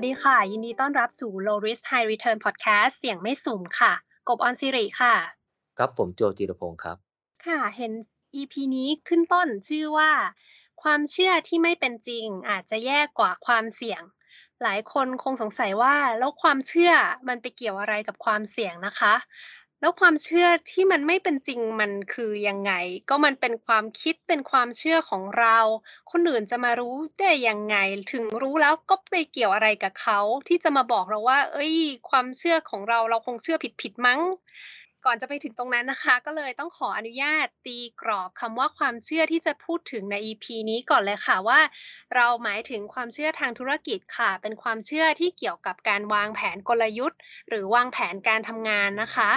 วัสดีค่ะ ยินดีต้อนรับสู่ Low Risk High Return Podcast เสียงไม่สุ่มค่ะ กบออนซิริค่ะ ครับผมโจจิรพงศ์ครับ ค่ะ เห็น EP นี้ขึ้นต้นชื่อว่า ความเชื่อที่ไม่เป็นจริงอาจจะแย่กว่าความเสี่ยง หลายคนคงสงสัยว่าแล้วความเชื่อมันไปเกี่ยวอะไรกับความเสี่ยงนะคะ แล้วความเชื่อที่มันไม่เป็นจริงมันคือยังไง ก็มันเป็นความคิดเป็นความเชื่อของเรา คนอื่นจะมารู้ได้ยังไง ถึงรู้แล้วก็ไปเกี่ยวอะไรกับเขาที่จะมาบอกเราว่า เอ้ย ความเชื่อของเราเราคงเชื่อผิดผิดมั้ง ก่อนจะไปถึงตรงนั้นนะคะ ก็เลยต้องขออนุญาตตีกรอบคำว่าความเชื่อที่จะพูดถึงใน EP นี้ก่อนเลยค่ะว่า เราหมายถึงความเชื่อทางธุรกิจค่ะ เป็นความเชื่อที่เกี่ยวกับการวางแผนกลยุทธ์ หรือวางแผนการทำงานนะคะ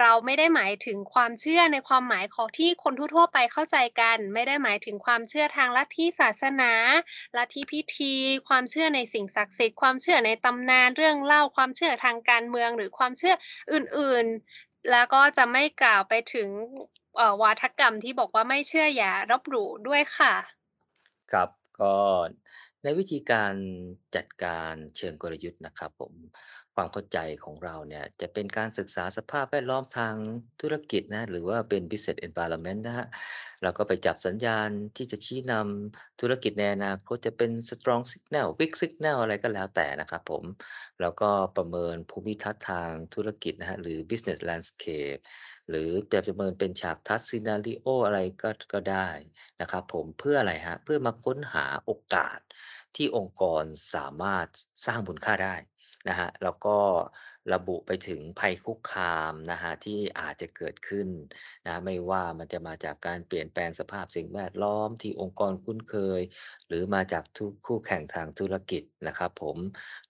เราไม่ได้หมายถึงความเชื่อในความหมายของที่คนทั่วๆไปเข้าใจกัน ไม่ได้หมายถึงความเชื่อทางลัทธิศาสนาลัทธิพิธี ความเชื่อในสิ่งศักดิ์สิทธิ์ความเชื่อในตำนานเรื่องเล่าความเชื่อทางการเมือง หรือความเชื่ออื่นๆ แล้วก็จะไม่กล่าวไปถึงวาทกรรมที่บอกว่าไม่เชื่ออย่ารบหลู่ด้วยค่ะ ครับก็ในวิธีการจัดการเชิงกลยุทธ์นะครับผมความเข้าใจของเราเนี่ยจะเป็นการศึกษาสภาพแวดล้อมทางธุรกิจนะหรือว่าเป็น Business Environment นะฮะ บแล้วก็ไปจับสัญญาณที่จะชี้นำธุรกิจในอนาคตจะเป็น Strong Signal Weak Signal อะไรก็แล้วแต่นะครับผม แล้วก็ประเมินภูมิทัศน์ทางธุรกิจนะครับหรือ Business Landscape หรือจะประเมินเป็นฉากทัศน์ Scenario อะไรก็ก็ได้นะครับผมเพื่ออะไรครับเพื่อมาค้นหาโอกาสที่องค์กรสามารถสร้างมูลค่าได้นะครับแล้วก็ ระบุไปถึงภัยคุกคามนะครับที่อาจจะเกิดขึ้นนะไม่ว่ามันจะมาจากการเปลี่ยนแปลงสภาพสิ่งแวดล้อมที่องค์กรคุ้นเคย หรือมาจากทุคู่แข่งทางธุรกิจนะครับผม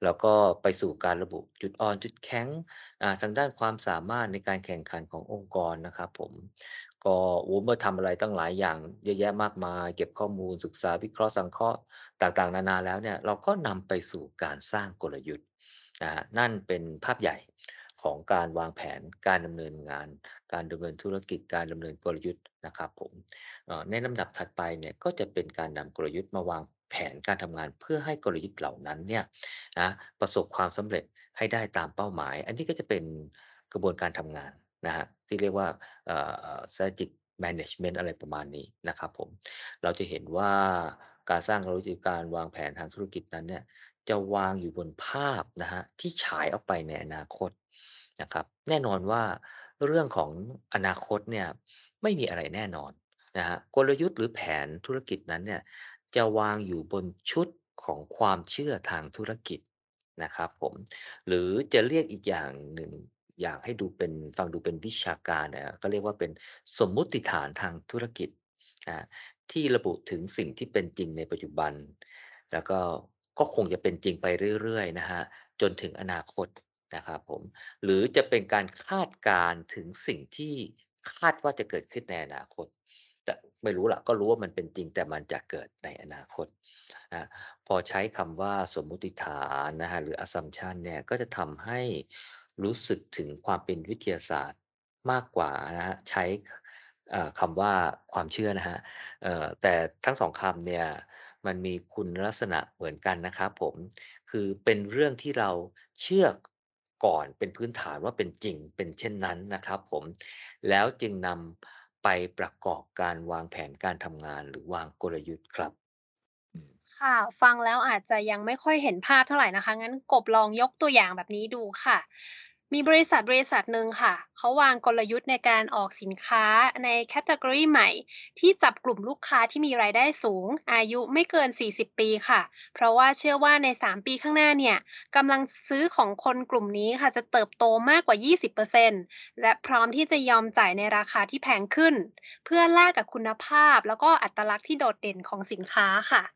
แล้วก็ไปสู่การระบุจุดอ่อนจุดแข็งทางด้านความสามารถในการแข่งขันขององค์กรนะครับผมก็โอ้เมื่อทำอะไรตั้งหลายอย่างเยอะแยะมากมาย เก็บข้อมูลศึกษาวิเคราะห์สังเคราะห์ต่างๆ นานาแล้วเนี่ยเราก็นำไปสู่การสร้างกลยุทธ์ นะครับนั่นเป็นภาพใหญ่ของการวางแผนการดำเนินงาน การดำเนินธุรกิจการดำเนินกลยุทธ์นะครับผมในลำดับถัดไปเนี่ยก็จะเป็นการนำกลยุทธ์มาวางแผนการทำงานเพื่อให้กลยุทธ์เหล่านั้นเนี่ยนะประสบความสำเร็จให้ได้ตามเป้าหมาย อันนี้ก็จะเป็นกระบวนการทำงานนะครับที่เรียกว่า Strategic Management อะไรประมาณนี้นะครับผมเราจะเห็นว่าการสร้างกลยุทธ์การวางแผนทางธุรกิจนั้นเนี่ย จะวางอยู่บนภาพนะครับที่ฉายออกไปในอนาคตนะครับ แน่นอนว่าเรื่องของอนาคตเนี่ยไม่มีอะไรแน่นอนนะครับกลยุทธ์หรือแผนธุรกิจนั้นเนี่ยจะวางอยู่บนชุดของความเชื่อทางธุรกิจนะครับผมหรือจะเรียกอีกอย่างหนึ่งอยากให้ดูเป็นฟังดูเป็นวิชาการเนี่ยก็เรียกว่าเป็นสมมุติฐานทางธุรกิจนะที่ระบุถึงสิ่งที่เป็นจริงในปัจจุบัน แล้วก็ ก็คงจะเป็นจริงไปเรื่อยๆนะครับจนถึงอนาคตนะครับผมหรือจะเป็นการคาดการ์ถึงสิ่งที่คาดว่าจะเกิดขึ้นในอนาคต แต่ไม่รู้ละก็รู้ว่ามันเป็นจริงแต่มันจะเกิดในอนาคตนะพอใช้คำว่าสมมุติฐานนะครับหรือ Assumption เนี่ยก็จะทำให้รู้สึกถึงความเป็นวิทยาศาสตร์มากกว่านะครับใช้คำว่าความเชื่อนะครับเอ่อแต่ทั้ง2คำเนี่ย มันมีคุณลักษณะเหมือนกันนะครับผม คือเป็นเรื่องที่เราเชื่อก่อนเป็นพื้นฐานว่าเป็นจริงเป็นเช่นนั้นนะครับผม แล้วจึงนำไปประกอบการวางแผนการทำงานหรือวางกลยุทธ์ครับ ค่ะ ฟังแล้วอาจจะยังไม่ค่อยเห็นภาพเท่าไหร่นะคะ งั้นกบลองยกตัวอย่างแบบนี้ดูค่ะ มีบริษัทบริษัทหนึ่งค่ะ เขาวางกลยุทธ์ในการออกสินค้าในแคตกอรีใหม่ ที่จับกลุ่มลูกค้าที่มีรายได้สูง อายุไม่เกิน 40 ปีค่ะ เพราะว่าเชื่อว่าใน 3 ปีข้างหน้าเนี่ยกำลังซื้อของคนกลุ่มนี้ค่ะจะเติบโตมากกว่า 20%และพร้อมที่จะยอมจ่ายในราคาที่แพงขึ้น เพื่อแลกกับคุณภาพ แล้วก็อัตลักษณ์ที่โดดเด่นของสินค้าค่ะ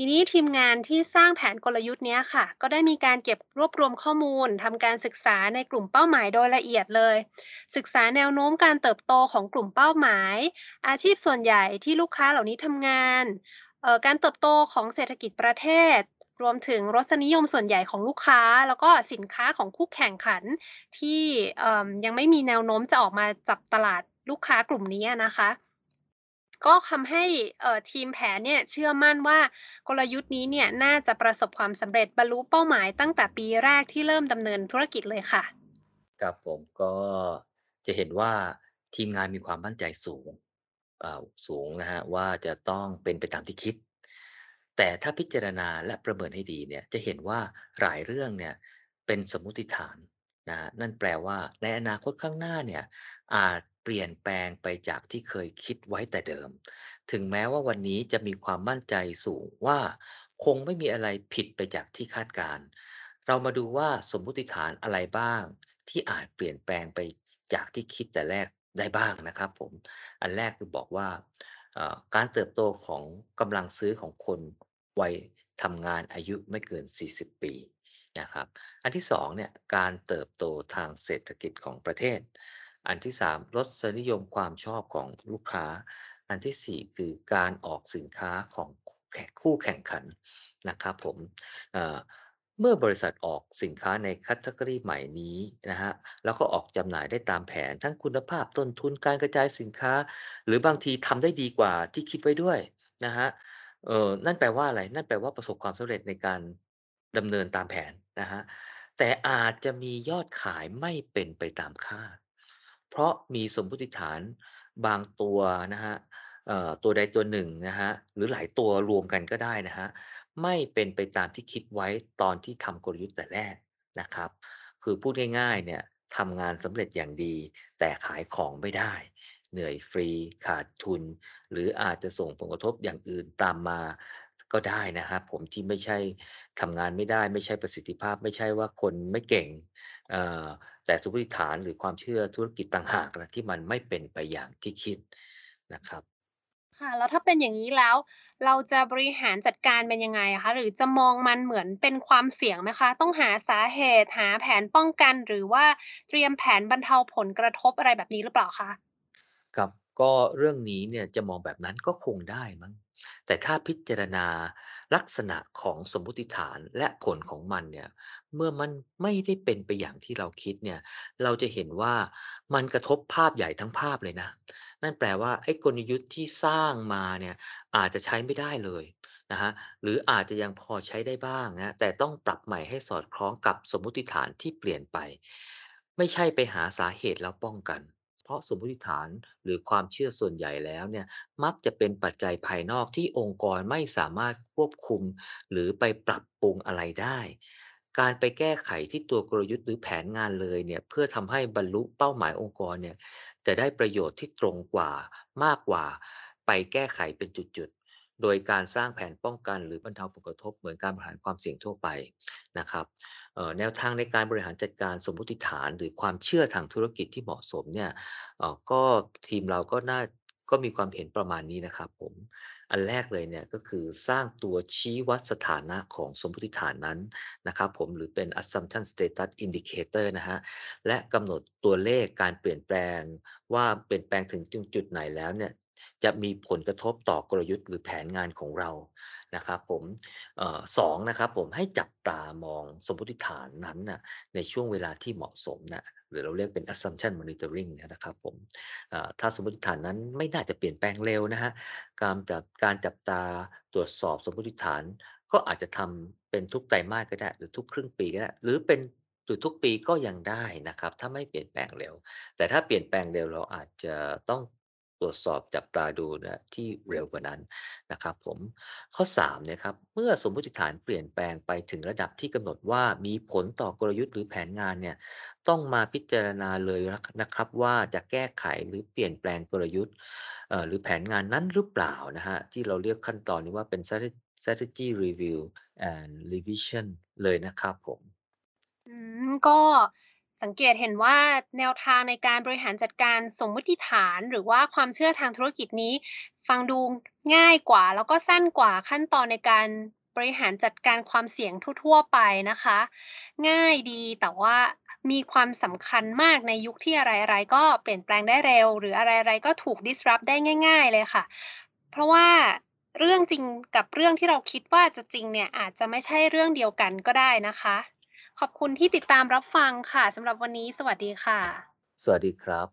ทีนี้ทีมงานที่สร้างแผนกลยุทธ์เนี้ยค่ะ ก็ได้มีการเก็บรวบรวมข้อมูลทำการศึกษาในกลุ่มเป้าหมายโดยละเอียดเลย ศึกษาแนวโน้มการเติบโตของกลุ่มเป้าหมาย อาชีพส่วนใหญ่ที่ลูกค้าเหล่านี้ทำงานการเติบโตของเศรษฐกิจประเทศ รวมถึงรสนิยมส่วนใหญ่ของลูกค้า แล้วก็สินค้าของคู่แข่งขันที่ยังไม่มีแนวโน้มจะออกมาจับตลาดลูกค้ากลุ่มนี้นะคะ ก็ทำให้ทีมแผนเนี่ยเชื่อมั่นว่ากลยุทธ์นี้เนี่ยน่าจะประสบความสำเร็จบรรลุเป้าหมายตั้งแต่ปีแรกที่เริ่มดำเนินธุรกิจเลยค่ะครับผมก็จะเห็นว่าทีมงานมีความมั่นใจสูงสูงนะฮะว่าจะต้องเป็นไปตามที่คิด แต่ถ้าพิจารณาและประเมินให้ดีเนี่ยจะเห็นว่าหลายเรื่องเนี่ยเป็นสมมติฐานนะนั่นแปลว่าในอนาคตข้างหน้าเนี่ย อาจเปลี่ยนแปลงไปจากที่เคยคิดไว้แต่เดิม ถึงแม้ว่าวันนี้จะมีความมั่นใจสูงว่า คงไม่มีอะไรผิดไปจากที่คาดการณ์ เรามาดูว่าสมมุติฐานอะไรบ้าง ที่อาจเปลี่ยนแปลงไปจากที่คิดแต่แรกได้บ้างนะครับผม อันแรกคือบอกว่าเอ่อการเติบโตของกำลังซื้อของคนวัยทำงานอายุไม่เกิน 40 ปีนะครับ อันที่2เนี่ยการเติบโตทางเศรษฐกิจของประเทศ อันที่ 3 รสนิยมความชอบของลูกค้า อันที่ 4 คือการออกสินค้าของคู่แข่งขันนะครับผมเมื่อบริษัทออกสินค้าใน Category ใหม่นี้นะฮะแล้วก็ออกจำหน่ายได้ตามแผนทั้งคุณภาพต้นทุนการกระจายสินค้า หรือบางทีทำได้ดีกว่าที่คิดไว้ด้วยนะครับเออนั่นแปลว่าอะไร นั่นแปลว่าประสบความสำเร็จในการดำเนินตามแผนนะครับแต่อาจจะมียอดขายไม่เป็นไปตามคาด เพราะมีสมมุติฐานบางตัวนะครับเอ่อตัวใดตัวหนึ่งนะครับหรือหลายตัวรวมกันก็ได้นะครับไม่เป็นไปตามที่คิดไว้ตอนที่ทำกลยุทธ์แต่แรกนะครับ คือพูดง่ายๆเนี่ยทำงานสำเร็จอย่างดี แต่ขายของไม่ได้ เหนื่อยฟรีขาดทุน หรืออาจจะส่งผลกระทบอย่างอื่นตามมา ก็ได้นะครับผมที่ไม่ใช่ทำงานไม่ได้ ไม่ใช่ประสิทธิภาพ ไม่ใช่ว่าคนไม่เก่งเอ่อแต่สมมติฐานหรือความเชื่อธุรกิจต่างหากนะที่มันไม่เป็นไปอย่างที่คิดนะครับค่ะแล้วถ้าเป็นอย่างนี้แล้ว เราจะบริหารจัดการเป็นยังไงอะคะหรือจะมองมันเหมือนเป็นความเสี่ยงไหมคะ ต้องหาสาเหตุหาแผนป้องกัน หรือว่าเตรียมแผนบรรเทาผลกระทบอะไรแบบนี้หรือเปล่าคะครับ ก็เรื่องนี้เนี่ยจะมองแบบนั้นก็คงได้มั้ง แต่ถ้าพิจารณาลักษณะของสมมติฐานและผลของมันเนี่ย เมื่อมันไม่ได้เป็นไปอย่างที่เราคิดเนี่ย เราจะเห็นว่ามันกระทบภาพใหญ่ทั้งภาพเลยนะ นั่นแปลว่าไอ้กลยุทธ์ที่สร้างมาเนี่ยอาจจะใช้ไม่ได้เลยนะครับหรืออาจจะยังพอใช้ได้บ้างนะแต่ต้องปรับใหม่ให้สอดคล้องกับสมมติฐานที่เปลี่ยนไป ไม่ใช่ไปหาสาเหตุแล้วป้องกัน พราะสมมติฐานหรือความเชื่อส่วนใหญ่แล้วเนี่ยมักจะเป็นปัจจัยภายนอกที่องค์กรไม่สามารถควบคุม หรือไปปรับปรุงอะไรได้ การไปแก้ไขที่ตัวกลยุทธ์หรือแผนงานเลยเนี่ยเพื่อทำให้บรรลุเป้าหมายองค์กรเนี่ยจะได้ประโยชน์ที่ตรงกว่ามากกว่า ไปแก้ไขเป็นจุดๆ โดยการสร้างแผนป้องกัน หรือบรรเทาผลกระทบเหมือนการบริหารความเสี่ยงทั่วไปนะครับ แนวทางในการบริหารจัดการสมมติฐานหรือความเชื่อทางธุรกิจที่เหมาะสมเนี่ยก็ทีมเราก็น่าก็มีความเห็นประมาณนี้นะครับผม อันแรกเลยเนี่ยก็คือสร้างตัวชี้วัดสถานะของสมมติฐานนั้นนะครับผมหรือเป็น Assumption Status Indicator นะฮะ และกำหนดตัวเลขการเปลี่ยนแปลงว่าเปลี่ยนแปลงถึงจุดไหนแล้วเนี่ย จะมีผลกระทบต่อกลยุทธ์หรือแผนงานของเรานะครับผมเอ่อ2นะครับผมให้จับตามองสมมติฐานนั้นน่ะในช่วงเวลาที่เหมาะสมนะหรือเราเรียกเป็น assumption monitoring นะครับผมถ้าสมมติฐานนั้นไม่น่าจะเปลี่ยนแปลงเร็วนะครับการจับการจับตาตรวจสอบสมมติฐาน ก็อาจจะทำเป็นทุกไตรมาสก็ได้ หรือทุกครึ่งปีก็ได้หรือเป็นหรือทุกปีก็ยังได้นะครับ ถ้าไม่เปลี่ยนแปลงเร็ว แต่ถ้าเปลี่ยนแปลงเร็วเราอาจจะต้อง ตรวจสอบจับตาดูนะที่เร็วกว่านั้นนะครับผมข้อ3เนี่ยครับเมื่อสมมติฐานเปลี่ยนแปลงไปถึงระดับที่กำหนดว่ามีผลต่อกลยุทธ์หรือแผนงานเนี่ยต้องมาพิจารณาเลยนะครับว่าจะแก้ไขหรือเปลี่ยนแปลงกลยุทธ์หรือแผนงานนั้นหรือเปล่านะฮะที่เราเรียกขั้นตอนนี้ว่าเป็น strategy review and revision เลยนะครับผมก็ สังเกตเห็นว่าแนวทางในการบริหารจัดการสมมติฐาน หรือว่าความเชื่อทางธุรกิจนี้ ฟังดูง่ายกว่า แล้วก็สั้นกว่าขั้นตอนในการบริหารจัดการความเสี่ยงทั่ว ๆ ไปนะคะ ง่ายดีแต่ว่ามีความสำคัญมากในยุคที่อะไรๆก็เปลี่ยนแปลงได้เร็ว หรืออะไรๆก็ถูก disrupt ได้ง่าย ๆ เลยค่ะ เพราะว่าเรื่องจริงกับเรื่องที่เราคิดว่าจะจริงเนี่ยอาจจะไม่ใช่เรื่องเดียวกันก็ได้นะคะ ขอบคุณที่ติดตามรับฟังค่ะสำหรับวันนี้ สวัสดีค่ะ สวัสดีครับ